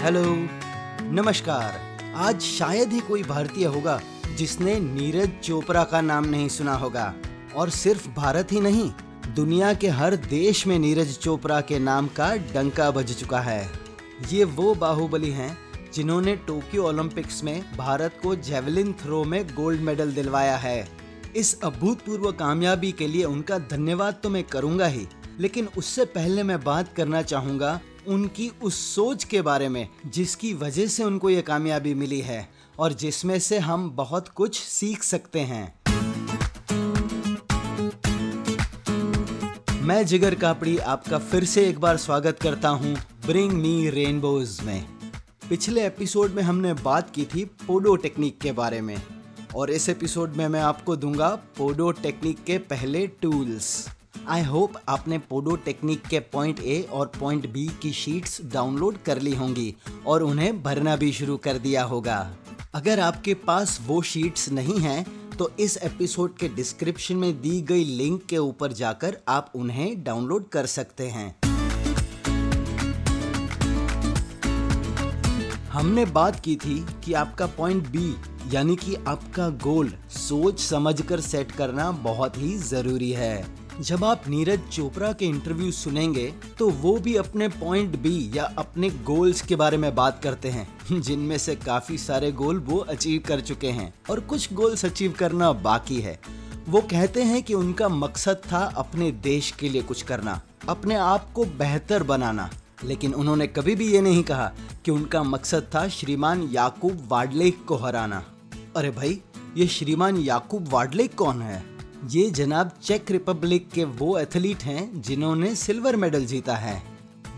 Hello, नमस्कार। आज शायद ही कोई भारतीय होगा जिसने नीरज चोपड़ा का नाम नहीं सुना होगा। और सिर्फ़ भारत ही नहीं, दुनिया के हर देश में नीरज चोपड़ा के नाम का डंका बज चुका है। ये वो बाहुबली हैं जिन्होंने टोक्यो ओलंपिक्स में भारत को जेवलिन थ्रो में गोल्ड मेडल दिलवाया है। इस अभूतपूर्व कामयाबी के लिए उनका धन्यवाद तो मैं करूँगा ही, लेकिन उससे पहले मैं बात करना चाहूँगा उनकी उस सोच के बारे में, जिसकी वजह से उनको ये कामयाबी मिली है और जिसमें से हम बहुत कुछ सीख सकते हैं। मैं जिगर कापड़ी आपका फिर से एक बार स्वागत करता हूँ ब्रिंग मी रेनबोज में। पिछले एपिसोड में हमने बात की थी पोडो टेक्निक के बारे में और इस एपिसोड में मैं आपको दूँगा पोडो टेक्निक के पहले टूल्स। आई होप आपने पोडो टेक्निक के पॉइंट ए और पॉइंट बी की शीट्स डाउनलोड कर ली होंगी और उन्हें भरना भी शुरू कर दिया होगा। अगर आपके पास वो शीट्स नहीं हैं तो इस एपिसोड के डिस्क्रिप्शन में दी गई लिंक के ऊपर जाकर आप उन्हें डाउनलोड कर सकते हैं। हमने बात की थी कि आपका पॉइंट बी यानी कि आपका गोल सोच समझकर सेट करना बहुत ही ज़रूरी है। जब आप नीरज चोपड़ा के इंटरव्यू सुनेंगे तो वो भी अपने पॉइंट बी या अपने गोल्स के बारे में बात करते हैं, जिनमें से काफ़ी सारे गोल वो अचीव कर चुके हैं, और कुछ गोल्स अचीव करना बाकी है। वो कहते हैं कि उनका मकसद था अपने देश के लिए कुछ करना, अपने आप को बेहतर बनाना। लेकिन उन्होंने कभी भी ये नहीं कहा कि उनका मकसद था श्रीमान याकूब वाडलेक को हराना। अरे भाई, ये श्रीमान याकूब वाडलेक कौन है? ये जनाब चेक रिपब्लिक के वो एथलीट हैं जिन्होंने सिल्वर मेडल जीता है।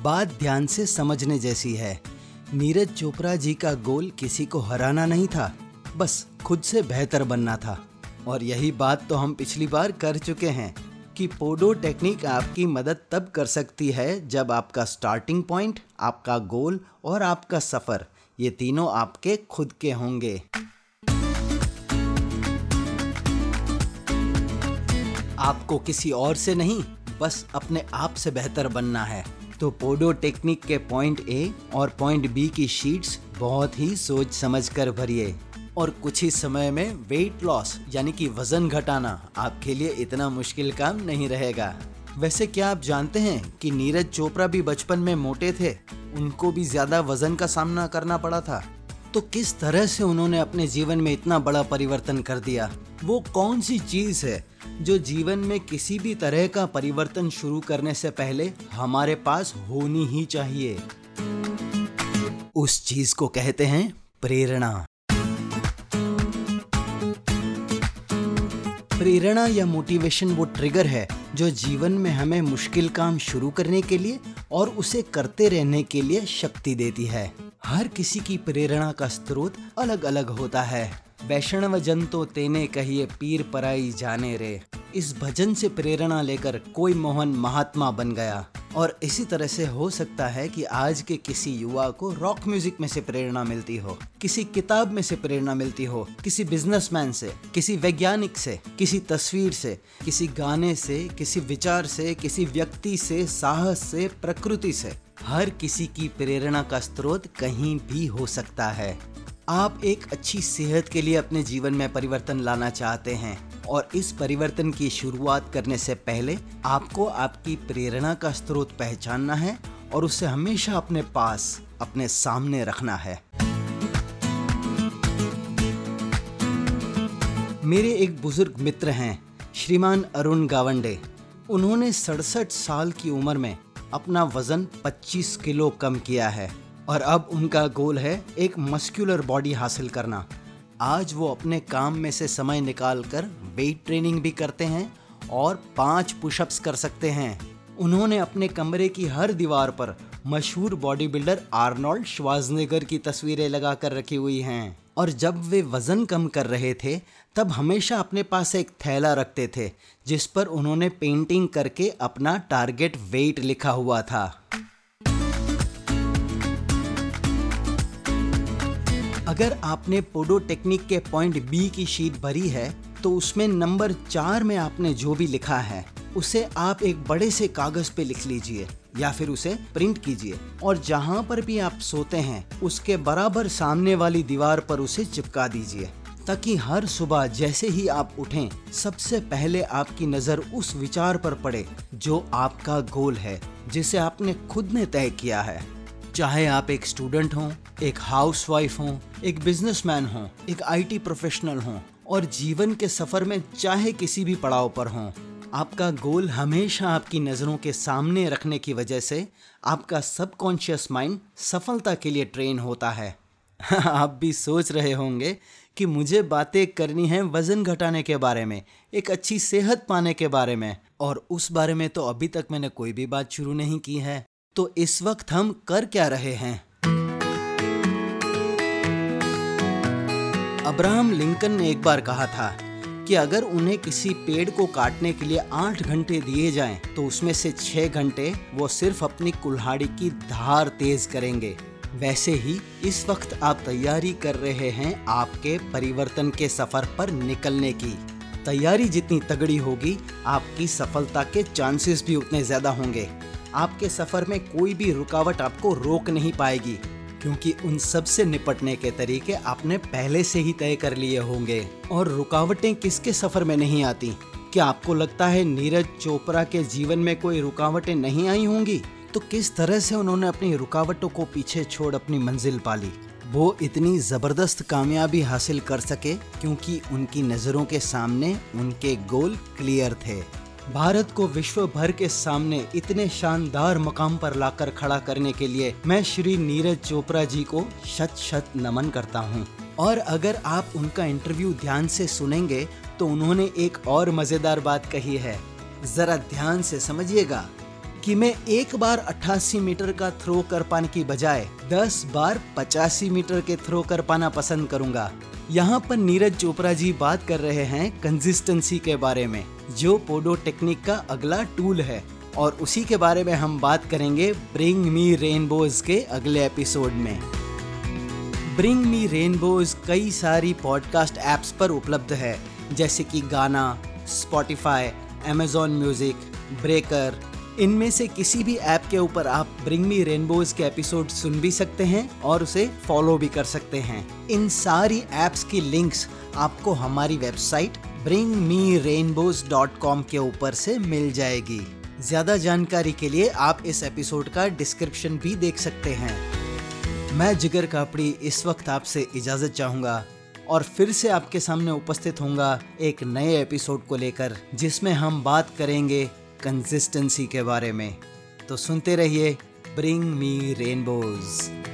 बात ध्यान से समझने जैसी है। नीरज चोपड़ा जी का गोल किसी को हराना नहीं था, बस खुद से बेहतर बनना था। और यही बात तो हम पिछली बार कर चुके हैं कि पोडो टेक्निक आपकी मदद तब कर सकती है जब आपका स्टार्टिंग पॉइंट आपका गोल और आपका सफ़र, ये तीनों आपके खुद के होंगे। आपको किसी और से नहीं, बस अपने आप से बेहतर बनना है। तो पोडो टेक्निक के पॉइंट ए और पॉइंट बी की शीट्स बहुत ही सोच समझ कर भरिए। और कुछ ही समय में वेट लॉस यानी कि वज़न घटाना, आपके लिए इतना मुश्किल काम नहीं रहेगा। वैसे क्या आप जानते हैं कि नीरज चोपड़ा भी बचपन में मोटे थे? उनको भी ज़्यादा वज़न का सामना करना पड़ा था। तो किस तरह से उन्होंने अपने जीवन में इतना बड़ा परिवर्तन कर दिया? वो कौन सी चीज़ है जो जीवन में किसी भी तरह का परिवर्तन शुरू करने से पहले हमारे पास होनी ही चाहिए? उस चीज़ को कहते हैं प्रेरणा। प्रेरणा या मोटिवेशन वो ट्रिगर है जो जीवन में हमें मुश्किल काम शुरू करने के लिए और उसे करते रहने के लिए शक्ति देती है। हर किसी की प्रेरणा का स्रोत अलग अलग होता है। वैष्णव जन तो तेने कहिए पीर पराई जाने रे। इस भजन से प्रेरणा लेकर कोई मोहन महात्मा बन गया। और इसी तरह से हो सकता है कि आज के किसी युवा को रॉक म्यूज़िक में से प्रेरणा मिलती हो, किसी किताब में से प्रेरणा मिलती हो, किसी बिजनेसमैन से, किसी वैज्ञानिक से, किसी तस्वीर से, किसी गाने से, किसी विचार से, किसी व्यक्ति से, साहस से, प्रकृति से। हर किसी की प्रेरणा का स्रोत कहीं भी हो सकता है। आप एक अच्छी सेहत के लिए अपने जीवन में परिवर्तन लाना चाहते हैं और इस परिवर्तन की शुरुआत करने से पहले आपको आपकी प्रेरणा का स्रोत पहचानना है और उसे हमेशा अपने पास, अपने सामने रखना है। मेरे एक बुज़ुर्ग मित्र हैं, श्रीमान अरुण गावंडे। उन्होंने सड़सठ साल की उम्र में अपना वज़न 25 किलो कम किया है और अब उनका गोल है एक मस्कुलर बॉडी हासिल करना। आज वो अपने काम में से समय निकाल कर वेट ट्रेनिंग भी करते हैं और पाँच पुशअप्स कर सकते हैं। उन्होंने अपने कमरे की हर दीवार पर मशहूर बॉडी बिल्डर आर्नोल्ड श्वाजनेगर की तस्वीरें लगा कर रखी हुई हैं। और जब वे वज़न कम कर रहे थे, तब हमेशा अपने पास एक थैला रखते थे, जिस पर उन्होंने पेंटिंग करके अपना टारगेट वेट लिखा हुआ था। अगर आपने पोडो टेक्निक के पॉइंट बी की शीट भरी है तो उसमें नंबर चार में आपने जो भी लिखा है, उसे आप एक बड़े से कागज़ पे लिख लीजिए। या फिर उसे प्रिंट कीजिए। और जहाँ पर भी आप सोते हैं, उसके बराबर सामने वाली दीवार पर उसे चिपका दीजिए, ताकि हर सुबह जैसे ही आप उठें, सबसे पहले आपकी नज़र उस विचार पर पड़े, जो आपका गोल है, जिसे आपने खुद ने तय किया है। चाहे आप एक स्टूडेंट हों, एक हाउसवाइफ हों, एक बिजनेसमैन हों, एक आईटी प्रोफेशनल हों, और जीवन के सफ़र में चाहे किसी भी पड़ाव पर हों आपका गोल हमेशा आपकी नज़रों के सामने रखने की वजह से आपका सबकॉन्शियस माइंड सफलता के लिए ट्रेन होता है। आप भी सोच रहे होंगे कि मुझे बातें करनी है वज़न घटाने के बारे में, एक अच्छी सेहत पाने के बारे में, और उस बारे में तो अभी तक मैंने कोई भी बात शुरू नहीं की है। तो इस वक्त हम कर क्या रहे हैं? अब्राहम लिंकन ने एक बार कहा था कि अगर उन्हें किसी पेड़ को काटने के लिए आठ घंटे दिए जाएँ, तो उसमें से छह घंटे वो सिर्फ़ अपनी कुल्हाड़ी की धार तेज करेंगे। वैसे ही इस वक्त आप तैयारी कर रहे हैं आपके परिवर्तन के सफ़र पर निकलने की। तैयारी जितनी तगड़ी होगी आपकी सफलता के चांसेस भी उतने ज़्यादा होंगे। आपके सफ़र में कोई भी रुकावट आपको रोक नहीं पाएगी। क्योंकि उन सबसे निपटने के तरीके आपने पहले से ही तय कर लिए होंगे। और रुकावटें किसके सफ़र में नहीं आती? क्या आपको लगता है नीरज चोपड़ा के जीवन में कोई रुकावटें नहीं आई होंगी? तो किस तरह से उन्होंने अपनी रुकावटों को पीछे छोड़ अपनी मंजिल पाली? वो इतनी ज़बरदस्त कामयाबी हासिल कर सके क्योंकि उनकी नज़रों के सामने उनके गोल क्लियर थे। भारत को विश्व भर के सामने इतने शानदार मकाम पर लाकर खड़ा करने के लिए मैं श्री नीरज चोपड़ा जी को शत शत नमन करता हूँ। और अगर आप उनका इंटरव्यू ध्यान से सुनेंगे तो उन्होंने एक और मज़ेदार बात कही है। जरा ध्यान से समझिएगा। कि मैं एक बार 88 मीटर का थ्रो कर पाने की बजाय 10 बार 85 मीटर के थ्रो कर पाना पसंद करूँगा। यहाँ पर नीरज चोपड़ा जी बात कर रहे हैं कंसिस्टेंसी के बारे में, जो पोडो टेक्निक का अगला टूल है। और उसी के बारे में हम बात करेंगे ब्रिंग मी रेनबोज के अगले एपिसोड में। ब्रिंग मी रेनबोज कई सारी पॉडकास्ट एप्स पर उपलब्ध है, जैसे कि गाना स्पॉटिफाई अमेजोन म्यूज़िक ब्रेकर इनमें से किसी भी ऐप के ऊपर आप ब्रिंग मी रेनबोज के एपिसोड सुन भी सकते हैं और उसे फॉलो भी कर सकते हैं। इन सारी एप्स की लिंक्स आपको हमारी website bring me rainbows dot com के ऊपर से मिल जाएगी। ज़्यादा जानकारी के लिए आप इस एपिसोड का डिस्क्रिप्शन भी देख सकते हैं। मैं जिगर कापड़ी इस वक्त आपसे इजाज़त चाहूँगा और फिर से आपके सामने उपस्थित होऊँगा एक नए एपिसोड को लेकर, जिसमें हम बात करेंगे कंसिस्टेंसी के बारे में तो सुनते रहिए ब्रिंग मी रेनबोज़